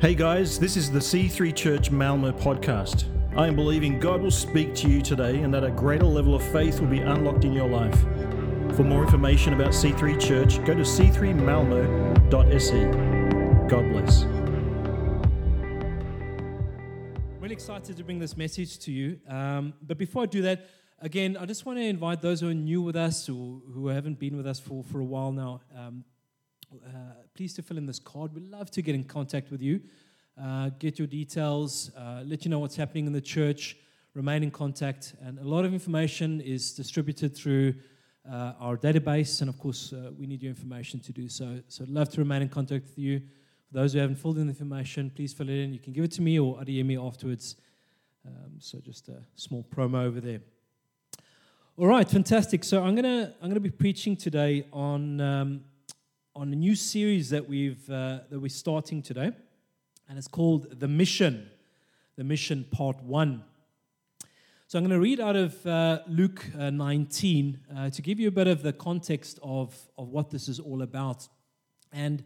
Hey guys, this is the C3 Church Malmo podcast. I am believing God will speak to you today and that a greater level of faith will be unlocked in your life. For more information about C3 Church, go to c3malmo.se. God bless. Really excited to bring this message to you. Um, but before I do that, again, I just want to invite those who are new with us or who haven't been with us for, for a while now. Um, uh, please to fill in this card. We'd love to get in contact with you, uh, get your details, uh, let you know what's happening in the church, remain in contact. And a lot of information is distributed through uh, our database, and of course, uh, we need your information to do so. So I'd love to remain in contact with you. For those who haven't filled in the information, please fill it in. You can give it to me or DM me afterwards. Um, so just a small promo over there. All right, fantastic. So I'm gonna I'm gonna be preaching today on um, on a new series that we've uh, that we're starting today, and it's called the Mission, the Mission Part One. So I'm going to read out of uh, Luke uh, 19 uh, to give you a bit of the context of of what this is all about, and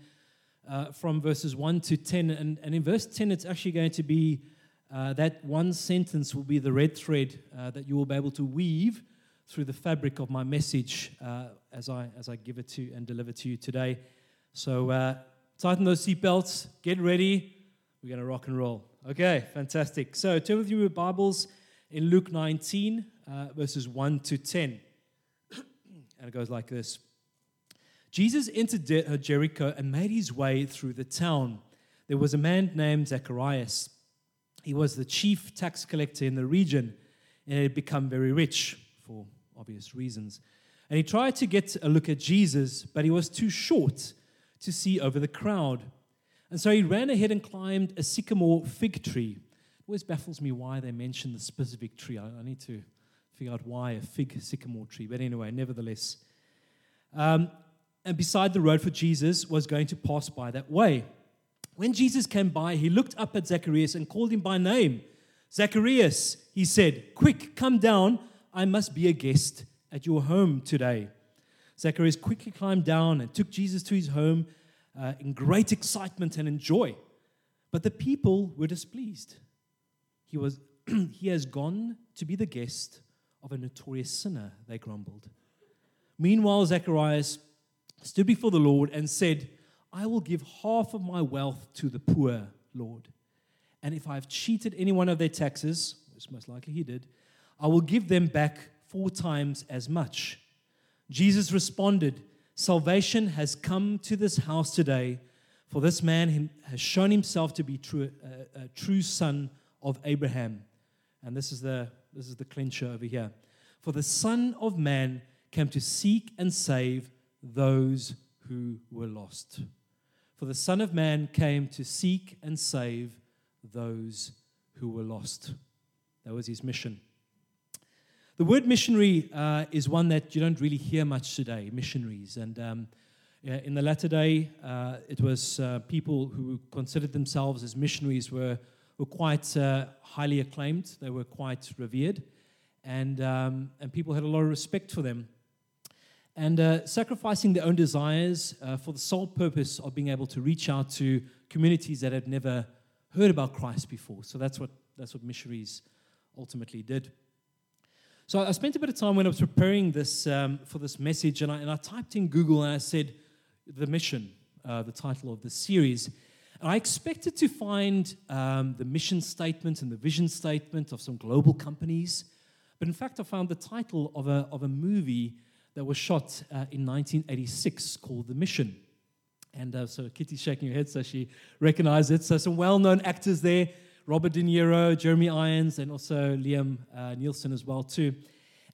uh, from verses one to ten, and, and in verse 10 it's actually going to be that one sentence will be the red thread that you will be able to weave through the fabric of my message uh, as, I, as I give it to and deliver to you today. So uh, tighten those seatbelts, get ready. We're going to rock and roll. Okay, fantastic. So turn with you your Bibles in Luke 19, uh, verses 1 to 10. and it goes like this Jesus entered uh, Jericho and made his way through the town. There was a man named Zacharias. He was the chief tax collector in the region and had become very rich for obvious reasons. And he tried to get a look at Jesus, but he was too short to see over the crowd. And so he ran ahead and climbed a sycamore fig tree. It always baffles me why they mention the specific tree. I, need to figure out why a fig sycamore tree. But anyway, nevertheless. Um, and beside the road for Jesus was going to pass by that way. When Jesus came by, he looked up at Zacharias and called him by name. Zacharias, he said, Quick, come down. I must be a guest at your home today. Zacharias quickly climbed down and took Jesus to his home uh, in great excitement and in joy. But the people were displeased. He, was, he has gone to be the guest of a notorious sinner, they grumbled. Meanwhile, Zacharias stood before the Lord and said, I will give half of my wealth to the poor, Lord. And if I have cheated anyone of their taxes, which most likely he did, I will give them back four times as much. Jesus responded, Salvation has come to this house today, for this man has shown himself to be true, a, a true son of Abraham. And this is, the, this is the clincher over here. For the Son of Man came to seek and save those who were lost. For the Son of Man came to seek and save those who were lost. That was his mission. The word missionary uh, is one that you don't really hear much today, missionaries. And um, in the latter day, uh, it was uh, people who considered themselves as missionaries were, were quite uh, highly acclaimed, they were quite revered, and, um, and people had a lot of respect for them. And uh, sacrificing their own desires uh, for the sole purpose of being able to reach out to communities that had never heard about Christ before. So that's what, that's what missionaries ultimately did. So I spent a bit of time when I was preparing this um, for this message, and I, and I, typed in Google and I said, The Mission, uh, the title of the series. And I expected to find um, the mission statement and the vision statement of some global companies. But in fact, I found the title of a, of a movie that was shot uh, in 1986 called The Mission. And uh, so Kitty's shaking her head, so she recognized it. So some well known actors there. Robert De Niro, Jeremy Irons, and also Liam uh, Neeson as well too.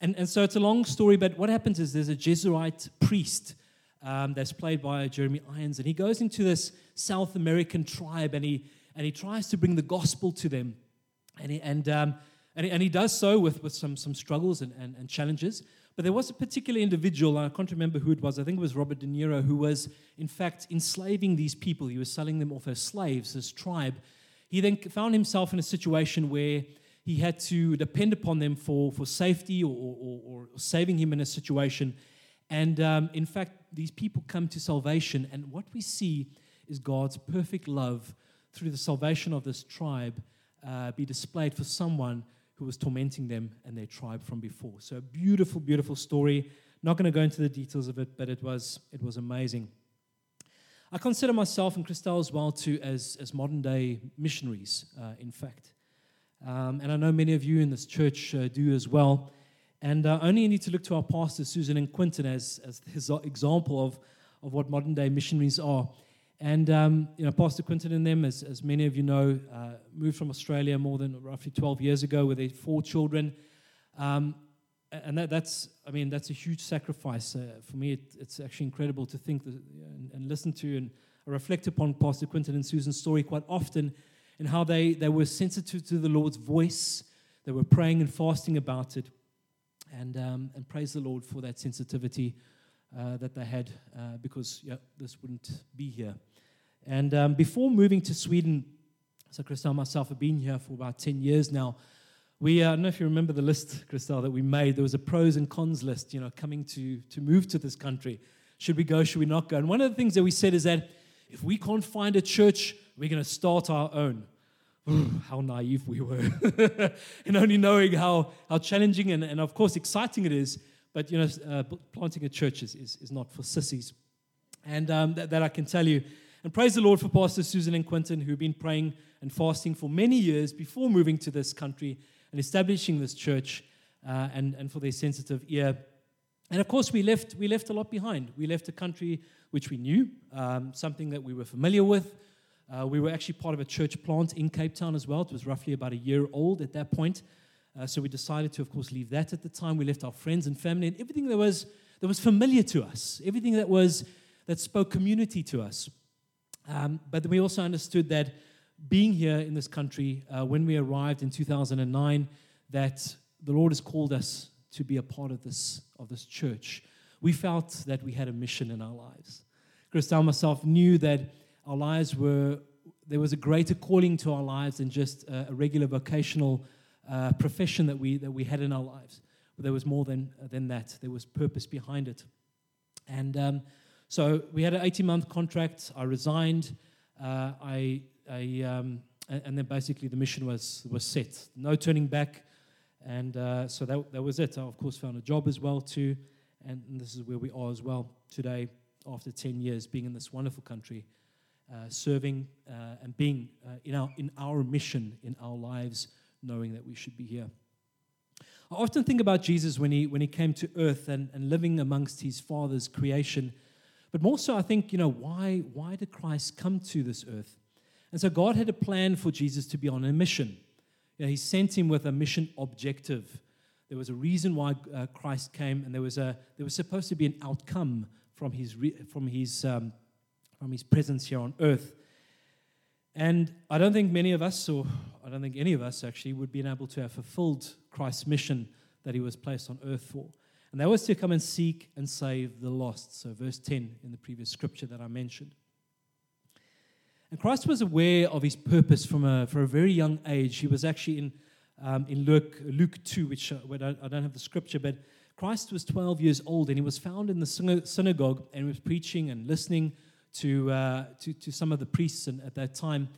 And, and so it's a long story, but what happens is there's a Jesuit priest um, that's played by Jeremy Irons, and he goes into this South American tribe and he, and he tries to bring the gospel to them. And he, and, um, and, he, and he does so with, with some, some struggles and, and, and challenges. But there was a particular individual, I can't remember who it was, I think it was Robert De Niro, who was in fact enslaving these people. He was selling them off as slaves, this tribe. He then found himself in a situation where he had to depend upon them for, for safety or, or, or saving him in a situation. And um, in fact, these people come to salvation, and what we see is God's perfect love through the salvation of this tribe, uh, be displayed for someone who was tormenting them and their tribe from before. So, a beautiful, beautiful story. Not going to go into the details of it, but it was, it was amazing. I consider myself and Christelle as well too as, as modern day missionaries, uh, in fact. Um, and I know many of you in this church uh, do as well. And uh, only need to look to our pastors, Susan and Quinton, as, as his example of, of what modern day missionaries are. And, um, you know, Pastor Quinton and them, as, as many of you know, uh, moved from Australia more than roughly 12 years ago with their four children. Um, and that, that's, I mean, that's a huge sacrifice. Uh, for me, it, it's actually incredible to think that, and, and, listen to and reflect upon Pastor Quinton and Susan's story quite often and how they, they were sensitive to the Lord's voice. They were praying and fasting about it. And, um, and praise the Lord for that sensitivity uh, that they had uh, because yeah, this wouldn't be here. And um, before moving to Sweden, so Christelle and myself have been here for about 10 years now. We, uh, I don't know if you remember the list, Christelle, that we made. There was a pros and cons list, you know, coming to, to move to this country. Should we go, should we not go? And one of the things that we said is that if we can't find a church, we're going to start our own. how naive we were. and only knowing how, how challenging and, and, of course, exciting it is. But, you know, uh, planting a church is, is, is, not for sissies. And um, that, that I can tell you. And praise the Lord for Pastor Susan and Quinton, who've been praying and fasting for many years before moving to this country and establishing this church, uh, and, and for their sensitive ear. And of course, we left, we left a lot behind. We left a country which we knew, um, something that we were familiar with. Uh, we were actually part of a church plant in Cape Town as well. It was roughly about a year old at that point. Uh, so we decided to, of course, leave that at the time. We left our friends and family and everything that was, that was familiar to us, everything that, was, that spoke community to us. Um, but we also understood that being here in this country, uh, when we arrived in 2009, that the Lord has called us to be a part of this, of this church. We felt that we had a mission in our lives. Christelle and myself knew that our lives were, there was a greater calling to our lives than just a, a regular vocational uh, profession that we, that we had in our lives. But there was more than, than that, there was purpose behind it. And um, so we had an 18 month contract. I resigned. Uh, I, I um, and then basically the mission was, was set. No turning back. And uh, so that, that was it. I, of course, found a job as well, too. And, this is where we are as well today, after 10 years being in this wonderful country, uh, serving uh, and being uh, in, our, in our mission in our lives, knowing that we should be here. I often think about Jesus when he, when he came to earth and, and living amongst his Father's creation but more so, I think, you know, why, why did Christ come to this earth? And so God had a plan for Jesus to be on a mission. You know, he sent him with a mission objective. There was a reason why uh, Christ came, and there was, a, there was supposed to be an outcome from his, re, from, his, um, from his presence here on earth. And I don't think many of us, or I don't think any of us actually, would be able to have fulfilled Christ's mission that he was placed on earth for. And that was to come and seek and save the lost. So, verse 10 in the previous scripture that I mentioned. And Christ was aware of his purpose from a, for a very young age. He was actually in, um, in Luke, Luke 2, which uh, I don't have the scripture, but Christ was 12 years old and he was found in the synagogue and was preaching and listening to, uh, to, to, some of the priests at that time.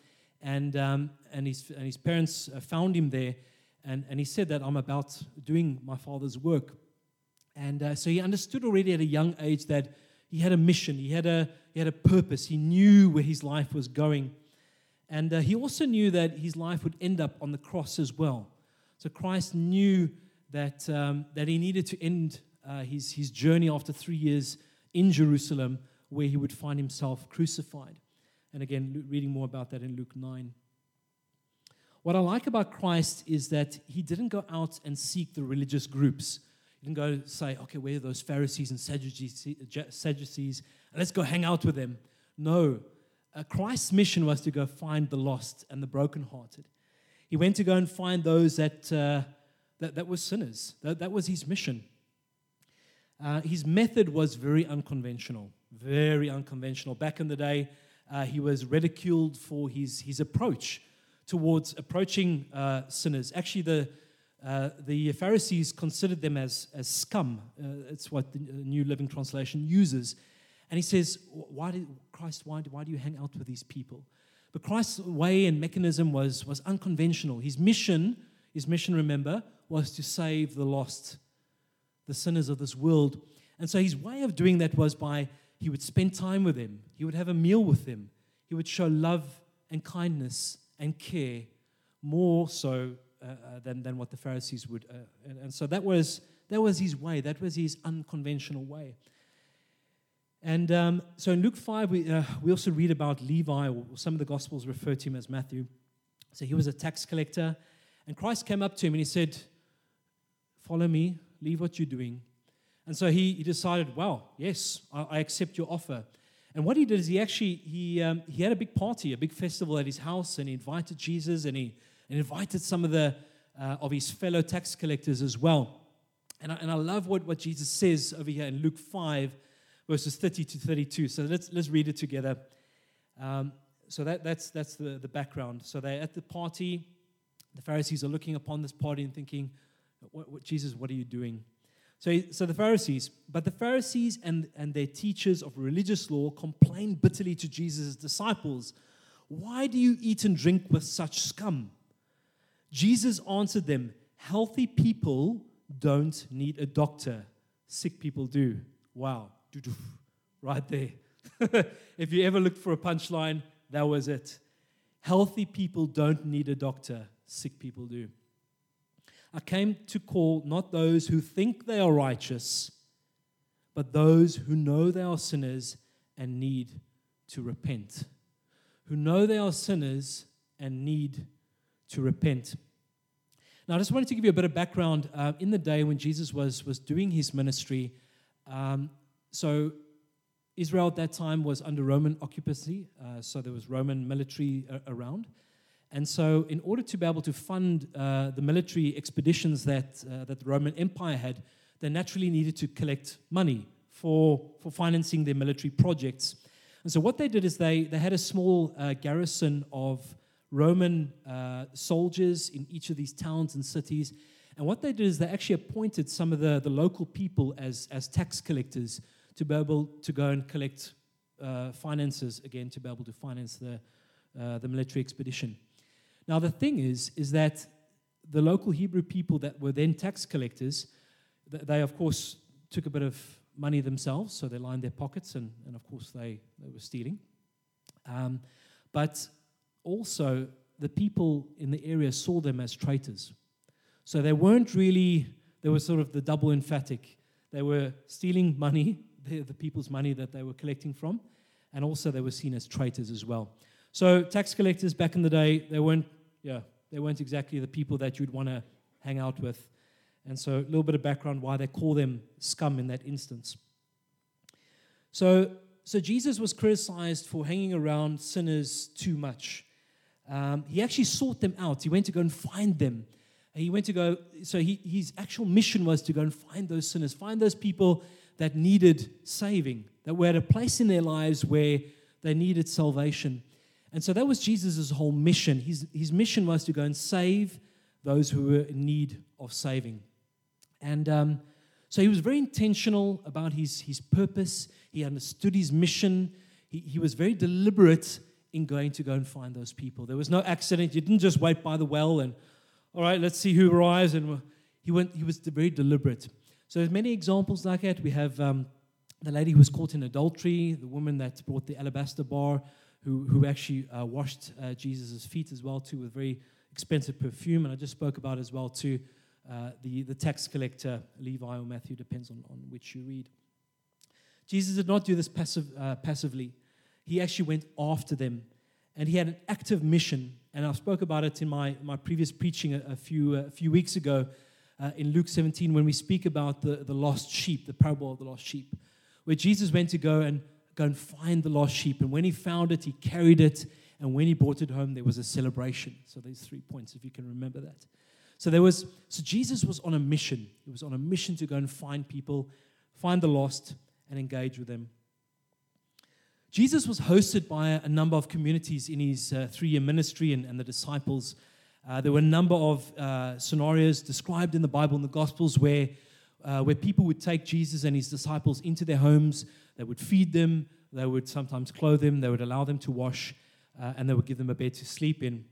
And, um, and, his, and his parents uh, found him there. And, and he said that I'm about doing my father's work. And uh, so he understood already at a young age that he had a mission, he had a, he had a purpose, he knew where his life was going. And uh, he also knew that his life would end up on the cross as well. So Christ knew that, um, that he needed to end uh, his, his journey after three years in Jerusalem, where he would find himself crucified. And again, reading more about that in Luke 9. What I like about Christ is that he didn't go out and seek the religious groups. You can go say, okay, where are those Pharisees and Sadducees? And let's go hang out with them. No. Uh, Christ's mission was to go find the lost and the brokenhearted. He went to go and find those that, uh, that, that were sinners. That, that was his mission. Uh, his method was very unconventional, very unconventional. Back in the day, uh, he was ridiculed for his, his approach towards approaching uh, sinners. Actually, the, uh, the Pharisees considered them as, as scum. Uh, it's what the New Living Translation uses. And he says, Why did Christ, why, why do you hang out with these people? But Christ's way and mechanism was, was unconventional. His mission, his mission, remember, was to save the lost, the sinners of this world. And so his way of doing that was by he would spend time with them, he would have a meal with them, he would show love and kindness and care more so uh, uh, than, than what the Pharisees would. Uh, and, and so that was, that was his way, that was his unconventional way. And um, so in Luke 5, we, uh, we also read about Levi, or some of the Gospels refer to him as Matthew. So he was a tax collector. And Christ came up to him and he said, Follow me, leave what you're doing. And so he, he decided, Well, yes, I, I accept your offer. And what he did is he actually he, um, he had a big party, a big festival at his house, and he invited Jesus and he and invited some of the uh, of his fellow tax collectors as well. And I, and I love what, what Jesus says over here in Luke 5, verses 30 to 32. So let's, let's read it together. Um, so that, that's, that's the, the background. So they're at the party. The Pharisees are looking upon this party and thinking, what, what, Jesus, what are you doing? So, so the Pharisees, but the Pharisees and, and their teachers of religious law complained bitterly to Jesus' disciples, Why do you eat and drink with such scum? Jesus answered them, Healthy people don't need a doctor, sick people do. Wow, right there. if you ever looked for a punchline, that was it. Healthy people don't need a doctor, sick people do. I came to call not those who think they are righteous, but those who know they are sinners and need to repent. Who know they are sinners and need to repent. Now, I just wanted to give you a bit of background. Uh, in the day when Jesus was, was doing his ministry, um, so Israel at that time was under Roman occupancy, uh, so there was Roman military uh, around. And so, in order to be able to fund uh, the military expeditions that, uh, that the Roman Empire had, they naturally needed to collect money for, for financing their military projects. And so, what they did is they, they had a small uh, garrison of Roman uh, soldiers in each of these towns and cities. And what they did is they actually appointed some of the, the local people as, as tax collectors to be able to go and collect uh, finances again to be able to finance the, uh, the military expedition. Now, the thing is, is that the local Hebrew people that were then tax collectors, they of course took a bit of money themselves, so they lined their pockets, and, and of course they, they were stealing. Um, but also the people in the area saw them as traitors. So they weren't really, they were sort of the double emphatic. They were stealing money, the, the people's money that they were collecting from, and also they were seen as traitors as well. So tax collectors back in the day, they weren't, yeah, they weren't exactly the people that you'd want to hang out with. And so a little bit of background why they call them scum in that instance. So, so Jesus was criticized for hanging around sinners too much um, he actually sought them out. He went to go and find them. he went to go, so he, his actual mission was to go and find those sinners, find those people that needed saving, that were at a place in their lives where they needed salvation. And so that was Jesus' whole mission. His, his mission was to go and save those who were in need of saving. And um, so he was very intentional about his, his purpose. He understood his mission. He, he was very deliberate in going to go and find those people. There was no accident. You didn't just wait by the well and, all right, let's see who arrives. And he went. He was very deliberate. So there's many examples like that. We have um, the lady who was caught in adultery, the woman that brought the alabaster bar, who who actually uh, washed uh, Jesus' feet as well too with very expensive perfume. And I just spoke about as well too. Uh, the, the tax collector, Levi or Matthew, depends on, on which you read. Jesus did not do this passive, uh, passively he actually went after them. And he had an active mission. And I spoke about it in my, my previous preaching a, a few, uh, a few weeks ago uh, in Luke 17 when we speak about the, the lost sheep, the parable of the lost sheep, where Jesus went to go and go and find the lost sheep. And when he found it, he carried it. And when he brought it home, there was a celebration. So there's three points, if you can remember that. So there was so Jesus was on a mission. He was on a mission to go and find people, find the lost, and engage with them. Jesus was hosted by a number of communities in his uh, three year ministry and, and, the disciples. Uh, there were a number of uh, scenarios described in the Bible and the Gospels where, uh, where people would take Jesus and his disciples into their homes. They would feed them, they would sometimes clothe them, they would allow them to wash. uh, and they would give them a bed to sleep in.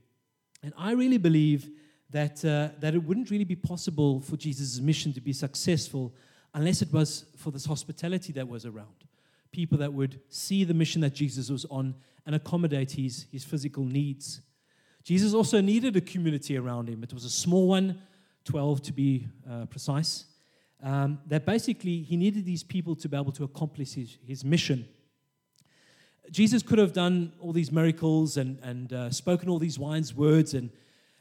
And I really believe that, uh, that it wouldn't really be possible for Jesus' mission to be successful unless it was for this hospitality that was around. People that would see the mission that Jesus was on and accommodate his, his physical needs. Jesus also needed a community around him. It was a small one, 12 to be uh, precise. Um, that basically he needed these people to be able to accomplish his, his mission. Jesus could have done all these miracles and, and uh, spoken all these wise words and,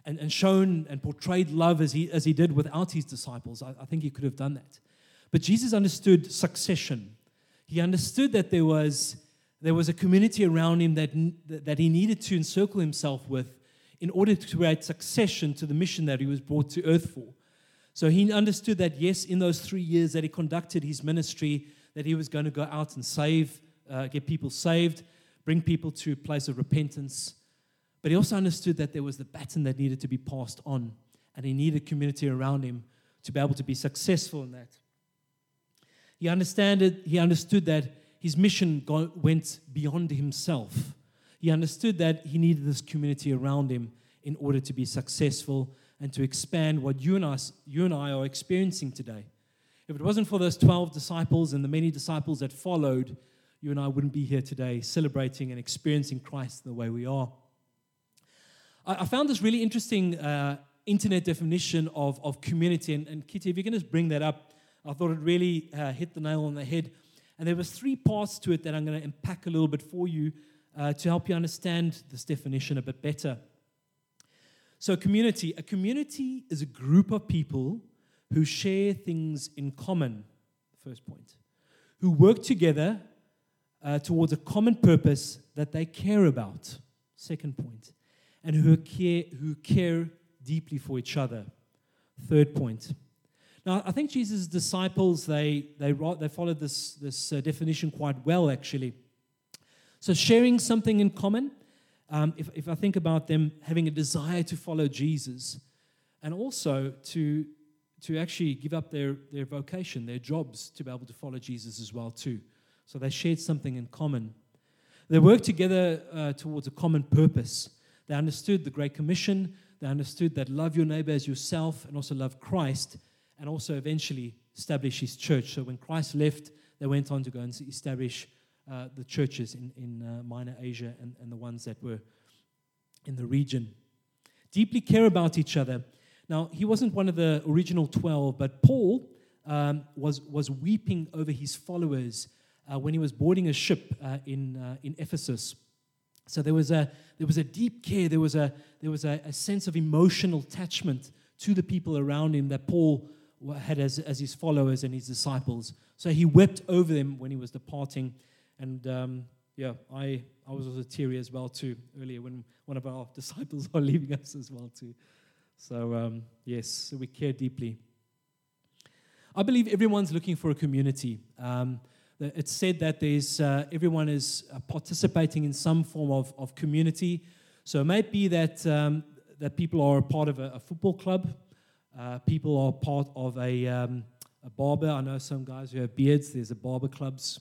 and, and shown and portrayed love as he, as he did without his disciples. I, I think he could have done that. But Jesus understood succession. He understood that there was, there was a community around him that, that he needed to encircle himself with in order to create succession to the mission that he was brought to earth for. So he understood that, yes, in those three years that he conducted his ministry, that he was going to go out and save, uh, get people saved, bring people to a place of repentance. But he also understood that there was the baton that needed to be passed on, and he needed a community around him to be able to be successful in that. He, understood, he understood that his mission went beyond himself. He understood that he needed this community around him in order to be successful and to expand what you and, us, you and I are experiencing today. If it wasn't for those 12 disciples and the many disciples that followed, you and I wouldn't be here today celebrating and experiencing Christ the way we are. I, I found this really interesting uh, internet definition of, of community. And, and, Kitty, if you can just bring that up, I thought it really uh, hit the nail on the head. And there was three parts to it that I'm going to unpack a little bit for you uh, to help you understand this definition a bit better. So, community a community is a group of people who share things in common, first point, who work together uh, towards a common purpose that they care about, second point, and who care, who care deeply for each other, third point. Now, I think Jesus' disciples, they, they, they followed this, this uh, definition quite well, actually. So, sharing something in common, um, if, if I think about them having a desire to follow Jesus and also to, to actually give up their, their vocation, their jobs, to be able to follow Jesus as well, too. So, they shared something in common. They worked together uh, towards a common purpose. They understood the Great Commission. They understood that love your neighbor as yourself and also love Christ and also eventually establish his church. So when Christ left, they went on to go and establish uh, the churches in, in uh, Minor Asia and, and the ones that were in the region. Deeply care about each other. Now, he wasn't one of the original 12, but Paul um, was, was weeping over his followers uh, when he was boarding a ship uh, in, uh, in Ephesus. So there was, a, there was a deep care, there was, a, there was a, a sense of emotional attachment to the people around him that Paul had as, as his followers and his disciples. So he wept over them when he was departing and um, yeah, I, I was also teary as well too earlier when one of our disciples are leaving us as well too. So um, yes, so we care deeply. I believe everyone's looking for a community. Um, it's said that there's uh, everyone is uh, participating in some form of, of community. So it might be that um, that people are part of a, a football club, uh, people are part of a, um, a barber. I know some guys who have beards. There's a barber clubs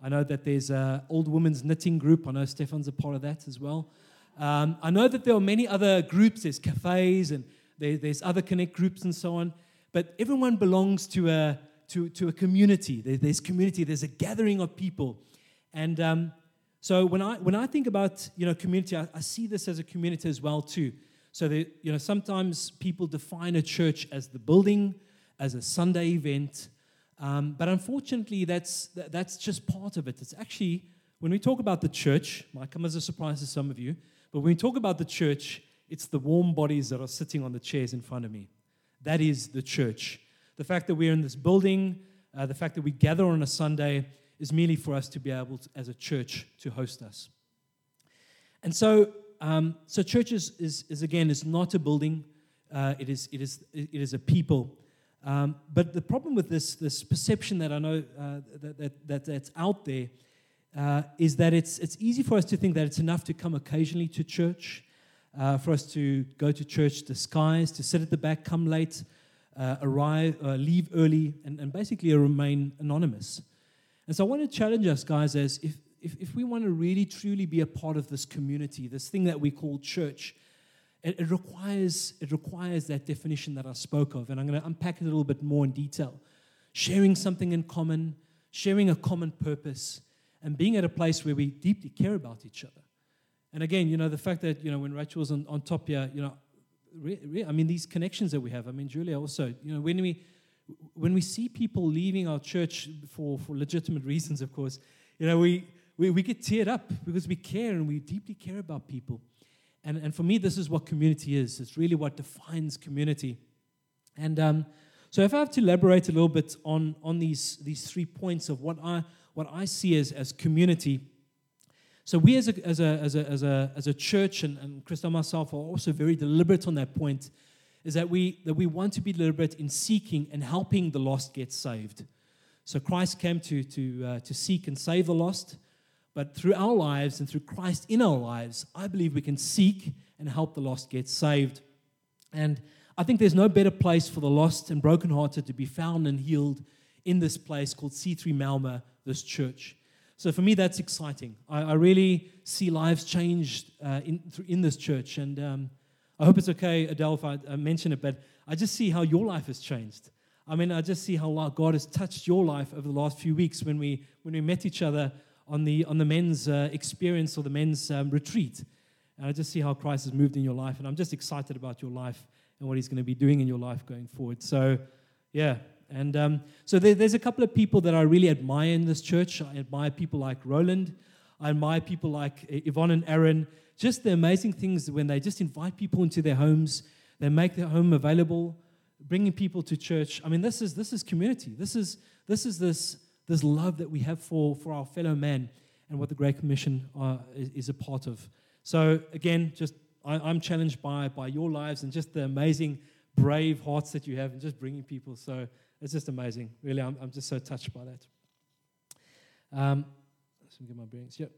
I know that there's an old women's knitting group. I know Stefan's a part of that as well. Um, I know that there are many other groups. There's cafes and there, there's other connect groups and so on. But everyone belongs to a, to, to a community. There, there's community. There's a gathering of people. And um, so when I, when I think about you know, community, I, I see this as a community as well too. So that, you know, sometimes people define a church as the building, as a Sunday event, um, but unfortunately, that's, that's just part of it. It's actually, when we talk about the church, might come as a surprise to some of you, but when we talk about the church, it's the warm bodies that are sitting on the chairs in front of me. That is the church. The fact that we're in this building, uh, the fact that we gather on a Sunday, is merely for us to be able, to, as a church, to host us. And so, um, so church is, is, is, again, is not a building. Uh, it, is, it, is, it is a people. Um, but the problem with this, this perception that I know uh, that, that, that, that's out there uh, is that it's, it's easy for us to think that it's enough to come occasionally to church, uh, for us to go to church disguised, to sit at the back, come late, uh, arrive, uh, leave early, and, and basically remain anonymous. And so I want to challenge us, guys, as if if, if we want to really truly be a part of this community, this thing that we call church, it, it requires, it requires that definition that I spoke of. And I'm going to unpack it a little bit more in detail. Sharing something in common, sharing a common purpose, and being at a place where we deeply care about each other. And again, you know, the fact that, you know, when Rachel was on, on top here, you know, re, re, I mean, these connections that we have. I mean, Julia also, you know, when we, when we see people leaving our church for, for legitimate reasons, of course, you know, we, we, we get teared up because we care and we deeply care about people. And, and for me, this is what community is. It's really what defines community. And um, so, if I have to elaborate a little bit on, on these, these three points of what I, what I see as, as community, so we as a, as a, as a, as a, as a church, and, and and myself are also very deliberate on that point, is that we, that we want to be deliberate in seeking and helping the lost get saved. So Christ came to, to, uh, to seek and save the lost, but through our lives and through Christ in our lives, I believe we can seek and help the lost get saved. And I think there's no better place for the lost and brokenhearted to be found and healed in this place called C3 Malmö, this church. So for me, that's exciting. I, I really see lives changed uh, in, in this church. And um, I hope it's okay, Adele, if I, I mention it, but I just see how your life has changed. I mean, I just see how God has touched your life over the last few weeks when we, when we met each other on the, on the men's uh, experience or the men's um, retreat. And I just see how Christ has moved in your life. And I'm just excited about your life and what he's going to be doing in your life going forward. So, yeah, and um, so there, there's a couple of people that I really admire in this church. I admire people like Roland. I admire people like Yvonne and Aaron. Just the amazing things when they just invite people into their homes, they make their home available, bringing people to church. I mean, this is this is community. This is this is this this love that we have for for our fellow man, and what the Great Commission uh, is, is, a part of. So again, just I, I'm challenged by by your lives and just the amazing brave hearts that you have, and just bringing people. So it's just amazing. Really, I'm, I'm just so touched by that. Um, let me get my bearings. Yep.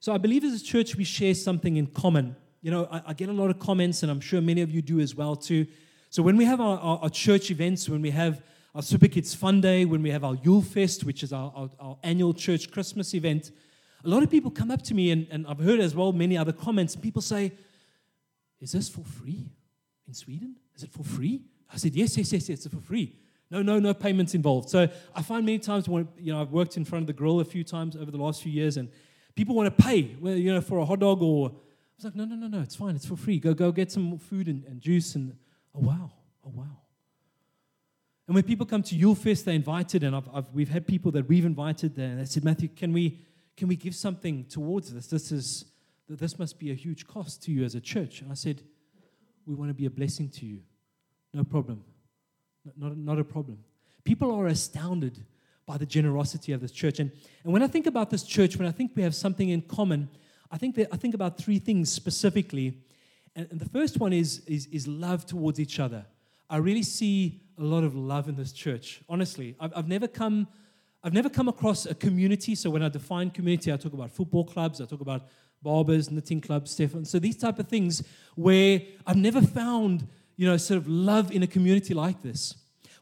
So I believe as a church we share something in common. You know, I, I, get a lot of comments, and I'm sure many of you do as well too. So when we have our, our, our church events, when we have our Super Kids Fun Day, when we have our Yule Fest, which is our, our, our, annual church Christmas event, a lot of people come up to me, and, and I've heard as well many other comments. People say, "Is this for free in Sweden? Is it for free?" I said, "Yes, yes, yes, yes, it's for free." No, no, no payments involved. So I find many times when you know I've worked in front of the grill a few times over the last few years, and people want to pay, well, you know, for a hot dog or. I was like, no, no, no, no, it's fine, it's for free. Go, go get some food and, and juice, and oh wow, oh wow. And when people come to Yule Fest, they're invited, and I've, I've, we've had people that we've invited there. And they said, Matthew, can we, can we give something towards this? This is, this must be a huge cost to you as a church. And I said, we want to be a blessing to you. No problem. Not, not a problem. People are astounded by the generosity of this church. And, and when I think about this church, when I think we have something in common, I think, that, I think about three things specifically. And, and the first one is, is, is love towards each other. I really see a lot of love in this church. Honestly, I've, I've never come. I've never come across a community. So when I define community, I talk about football clubs, I talk about barbers, knitting clubs, Stefan. So these type of things where I've never found you know, sort of love in a community like this,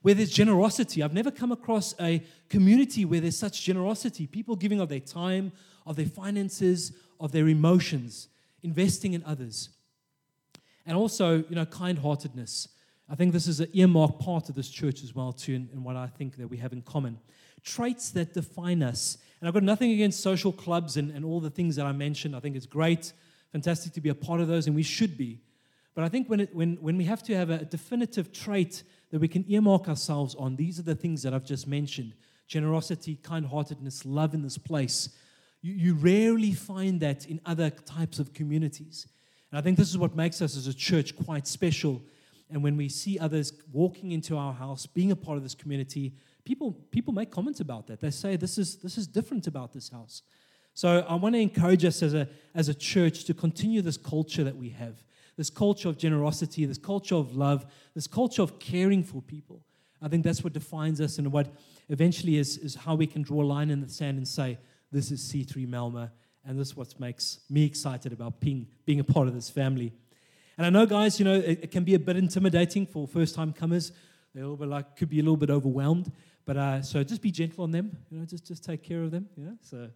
where there's generosity. I've never come across a community where there's such generosity, people giving of their time, of their finances, of their emotions, investing in others. And also, you know, kind heartedness. I think this is an earmarked part of this church as well, too, and what I think that we have in common. Traits that define us. And I've got nothing against social clubs and, and all the things that I mentioned. I think it's great, fantastic to be a part of those, and we should be. But I think when, it, when, when we have to have a definitive trait that we can earmark ourselves on, these are the things that I've just mentioned generosity, kind heartedness, love in this place. You, you rarely find that in other types of communities. And I think this is what makes us as a church quite special. And when we see others walking into our house, being a part of this community, people, people make comments about that. They say, this is, this is different about this house. So I want to encourage us as a, as a church to continue this culture that we have this culture of generosity, this culture of love, this culture of caring for people. I think that's what defines us and what eventually is, is how we can draw a line in the sand and say, this is C3 Malmö, and this is what makes me excited about being, being a part of this family. And I know, guys, you know, it, it can be a bit intimidating for first time comers. They're a little bit like, could be a little bit overwhelmed. But uh, so just be gentle on them, you know, just, just take care of them, know. So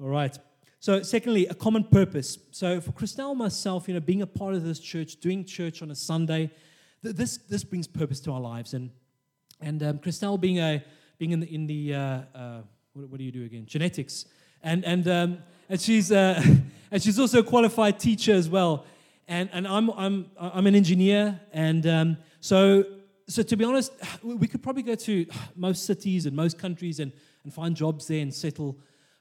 All right. So, secondly, a common purpose. So, for Christelle and myself, you know, being a part of this church, doing church on a Sunday, th- this this brings purpose to our lives. And and um, Christelle being a being in the in the uh, uh, what, what, do you do again? Genetics, and and um, and she's uh, and she's also a qualified teacher as well. And and I'm I'm I'm an engineer, and um, so so to be honest, we could probably go to most cities and most countries and and find jobs there and settle.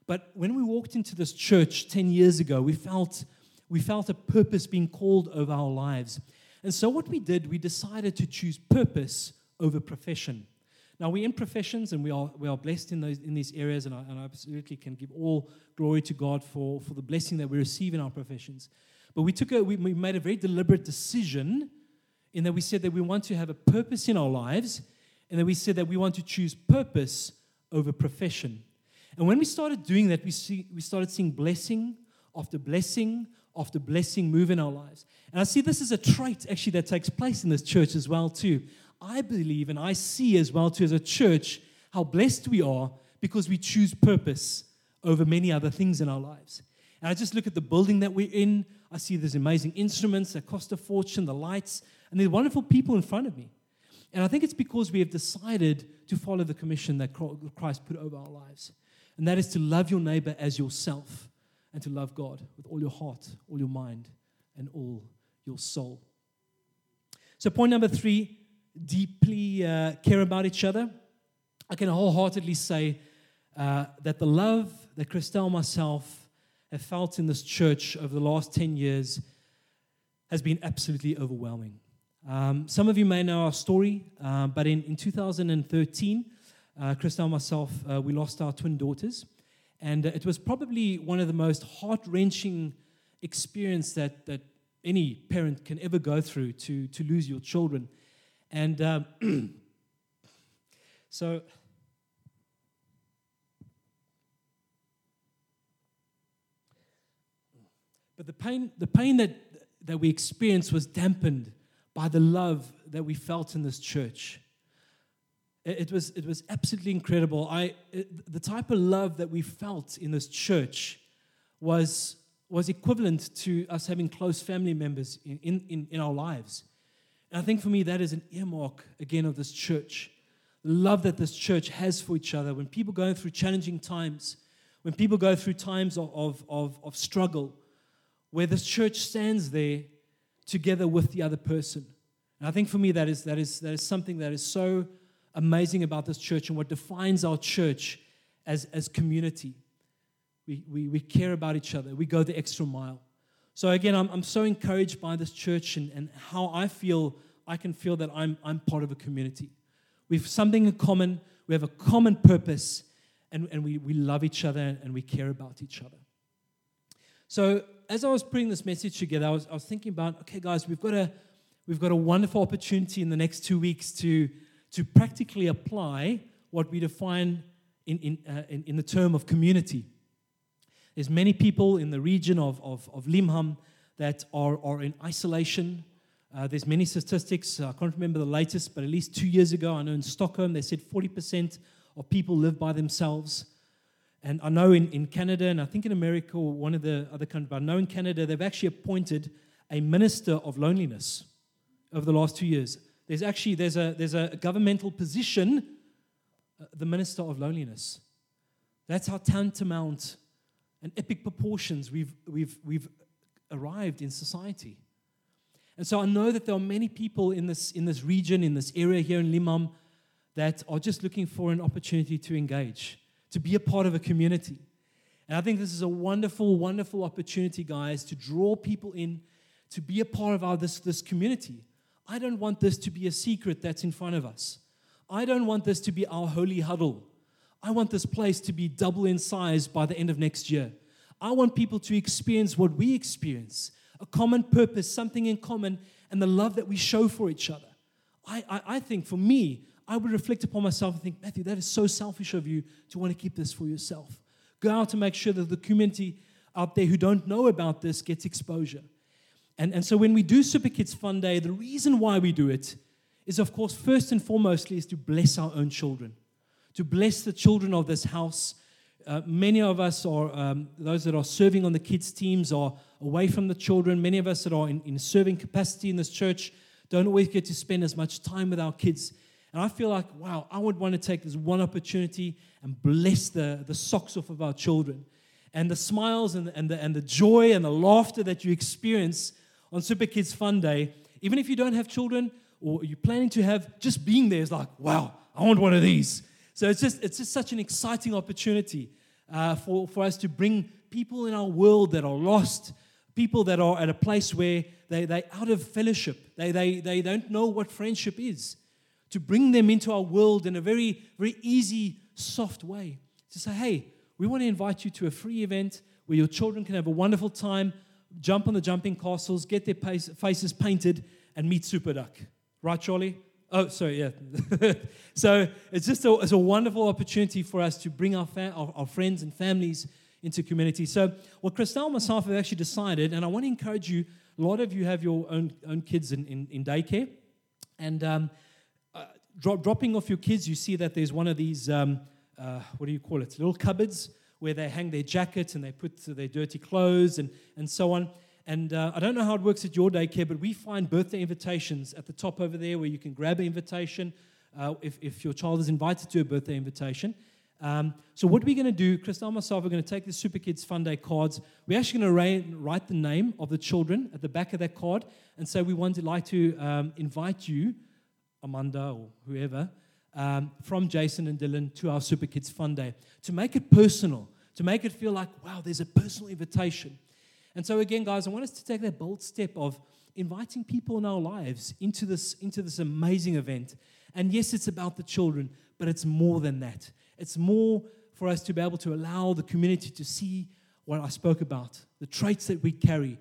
But when we walked into this church 10 years ago, we felt, we felt a purpose being called over our lives. And so, what we did, we decided to choose purpose over profession. Now, we're in professions and we are, we are blessed in, those, in these areas, and I, and I absolutely can give all glory to God for, for the blessing that we receive in our professions. But we, took a, we, we made a very deliberate decision in that we said that we want to have a purpose in our lives, and that we said that we want to choose purpose over profession. And when we started doing that, we, see, we started seeing blessing after blessing after blessing move in our lives. And I see this as a trait actually that takes place in this church as well too. I believe and I see as well too as a church how blessed we are because we choose purpose over many other things in our lives. And I just look at the building that we're in. I see these amazing instruments that cost a fortune, the lights, and there's wonderful people in front of me. And I think it's because we have decided to follow the commission that Christ put over our lives and that is to love your neighbor as yourself and to love God with all your heart, all your mind, and all your soul. So, point number three deeply uh, care about each other. I can wholeheartedly say uh, that the love that Christelle myself have felt in this church over the last 10 years has been absolutely overwhelming. Um, some of you may know our story, uh, but in, in 2013, uh, and myself, uh, we lost our twin daughters. And uh, it was probably one of the most heart wrenching experience that, that any parent can ever go through to, to lose your children. And um, so, but the pain, the pain that, that we experienced was dampened by the love that we felt in this church. It was, it was absolutely incredible. I, it, the type of love that we felt in this church was, was equivalent to us having close family members in, in, in our lives. And I think for me, that is an earmark, again, of this church. The love that this church has for each other. When people go through challenging times, when people go through times of, of, of, of struggle, where this church stands there together with the other person. And I think for me, that is, that is, that is something that is so amazing about this church and what defines our church as, as community. We, we, we care about each other, we go the extra mile. So, again, I'm, I'm so encouraged by this church and, and how I feel I can feel that I'm, I'm part of a community. We have something in common, we have a common purpose, and, and we, we love each other and we care about each other. So, as I was putting this message together, I was, I was thinking about okay, guys, we've got, a, we've got a wonderful opportunity in the next two weeks to to practically apply what we define in, in, uh, in, in, the term of community. There's many people in the region of, of, of Limhamn that are, are in isolation. Uh, there's many statistics. I can't remember the latest, but at least two years ago, I know in Stockholm, they said 40% of people live by themselves. And I know in, in Canada, and I think in America or one of the other countries, but I know in Canada, they've actually appointed a minister of loneliness over the last two years. There's actually there's a, there's a governmental position, uh, the Minister of Loneliness. That's how tantamount and epic proportions we've, we've, we've arrived in society. And so I know that there are many people in this, in this region, in this area here in Limhamn, that are just looking for an opportunity to engage, to be a part of a community. And I think this is a wonderful, wonderful opportunity, guys, to draw people in to be a part of our, this, this community. I don't want this to be a secret that's in front of us. I don't want this to be our holy huddle. I want this place to be double in size by the end of next year. I want people to experience what we experience a common purpose, something in common, and the love that we show for each other. I, I, I think for me, I would reflect upon myself and think, Matthew, that is so selfish of you to want to keep this for yourself. Go out to make sure that the community out there who don't know about this gets exposure. And, and so when we do Super Kids Fun Day, the reason why we do it is, of course, first and foremostly, is to bless our own children, to bless the children of this house. Uh, many of us are, um, those that are serving on the kids' teams, are away from the children. Many of us that are in, in serving capacity in this church don't always get to spend as much time with our kids. And I feel like, wow, I would want to take this one opportunity and bless the, the socks off of our children. And the smiles and, and, the, and the joy and the laughter that you experience on Super Kids Fun Day, even if you don't have children or you're planning to have, just being there is like, wow, I want one of these. So it's just, it's just such an exciting opportunity uh, for, for us to bring people in our world that are lost, people that are at a place where they, they're out of fellowship, they, they, they don't know what friendship is, to bring them into our world in a very, very easy, soft way. To say, hey, we want to invite you to a free event where your children can have a wonderful time, jump on the jumping castles, get their faces painted, and meet Super Duck. Right, Charlie? Oh, sorry, yeah. so it's just a, it's a wonderful opportunity for us to bring our, fa- our, our, friends and families into community. So, what Christelle and myself have actually decided, and I want to encourage you, a lot of you have your own, own kids in, in, in daycare, and um, dro- dropping off your kids, you see that there's one of these, um, uh, what do you call it, little cupboards where they hang their jackets and they put their dirty clothes and, and so on. And uh, I don't know how it works at your daycare, but we find birthday invitations at the top over there where you can grab an invitation uh, if, if your child is invited to a birthday invitation. Um, so, what we're going to do, Christelle and myself are going to take the Super Kids Fun Day cards. We're actually going to write the name of the children at the back of that card and say we want to like to um, invite you, Amanda or whoever, um, from Jason and Dylan to our Super Kids Fun Day to make it personal, to make it feel like, wow, there's a personal invitation. And so, again, guys, I want us to take that bold step of inviting people in our lives into this, into this amazing event. And yes, it's about the children, but it's more than that. It's more for us to be able to allow the community to see what I spoke about the traits that we carry,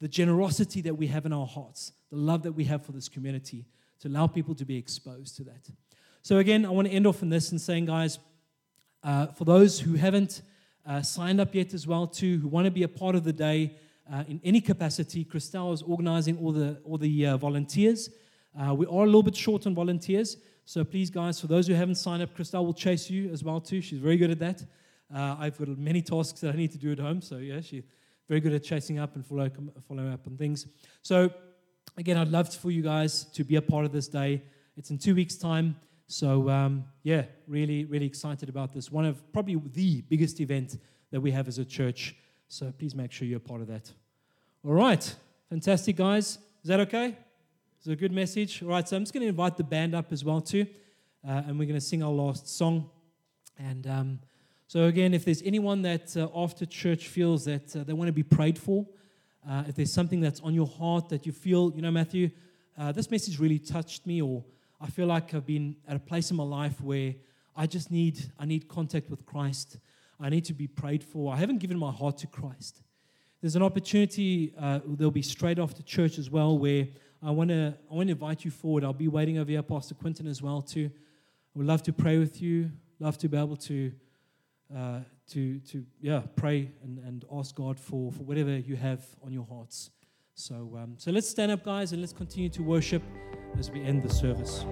the generosity that we have in our hearts, the love that we have for this community, to allow people to be exposed to that. So, again, I want to end off on this and saying, guys, uh, for those who haven't uh, signed up yet as well too, who want to be a part of the day uh, in any capacity. Christelle is organizing all the, all the uh, volunteers. Uh, we are a little bit short on volunteers, so please, guys, for those who haven't signed up, Christelle will chase you as well too. She's very good at that. Uh, I've got many tasks that I need to do at home, so yeah, she's very good at chasing up and follow, following up on things. So again, I'd love for you guys to be a part of this day. It's in two weeks' time. So, um, yeah, really, really excited about this. One of probably the biggest event that we have as a church. So, please make sure you're a part of that. All right. Fantastic, guys. Is that okay? Is it a good message? All right. So, I'm just going to invite the band up as well, too. Uh, and we're going to sing our last song. And um, so, again, if there's anyone that uh, after church feels that uh, they want to be prayed for, uh, if there's something that's on your heart that you feel, you know, Matthew, uh, this message really touched me or I feel like I've been at a place in my life where I just need I need contact with Christ. I need to be prayed for. I haven't given my heart to Christ. There's an opportunity. Uh, there'll be straight after church as well where I want to I want to invite you forward. I'll be waiting over here, Pastor Quinton as well too. I would love to pray with you. Love to be able to uh, to to yeah pray and, and ask God for for whatever you have on your hearts. So um, so let's stand up, guys, and let's continue to worship as we end the service.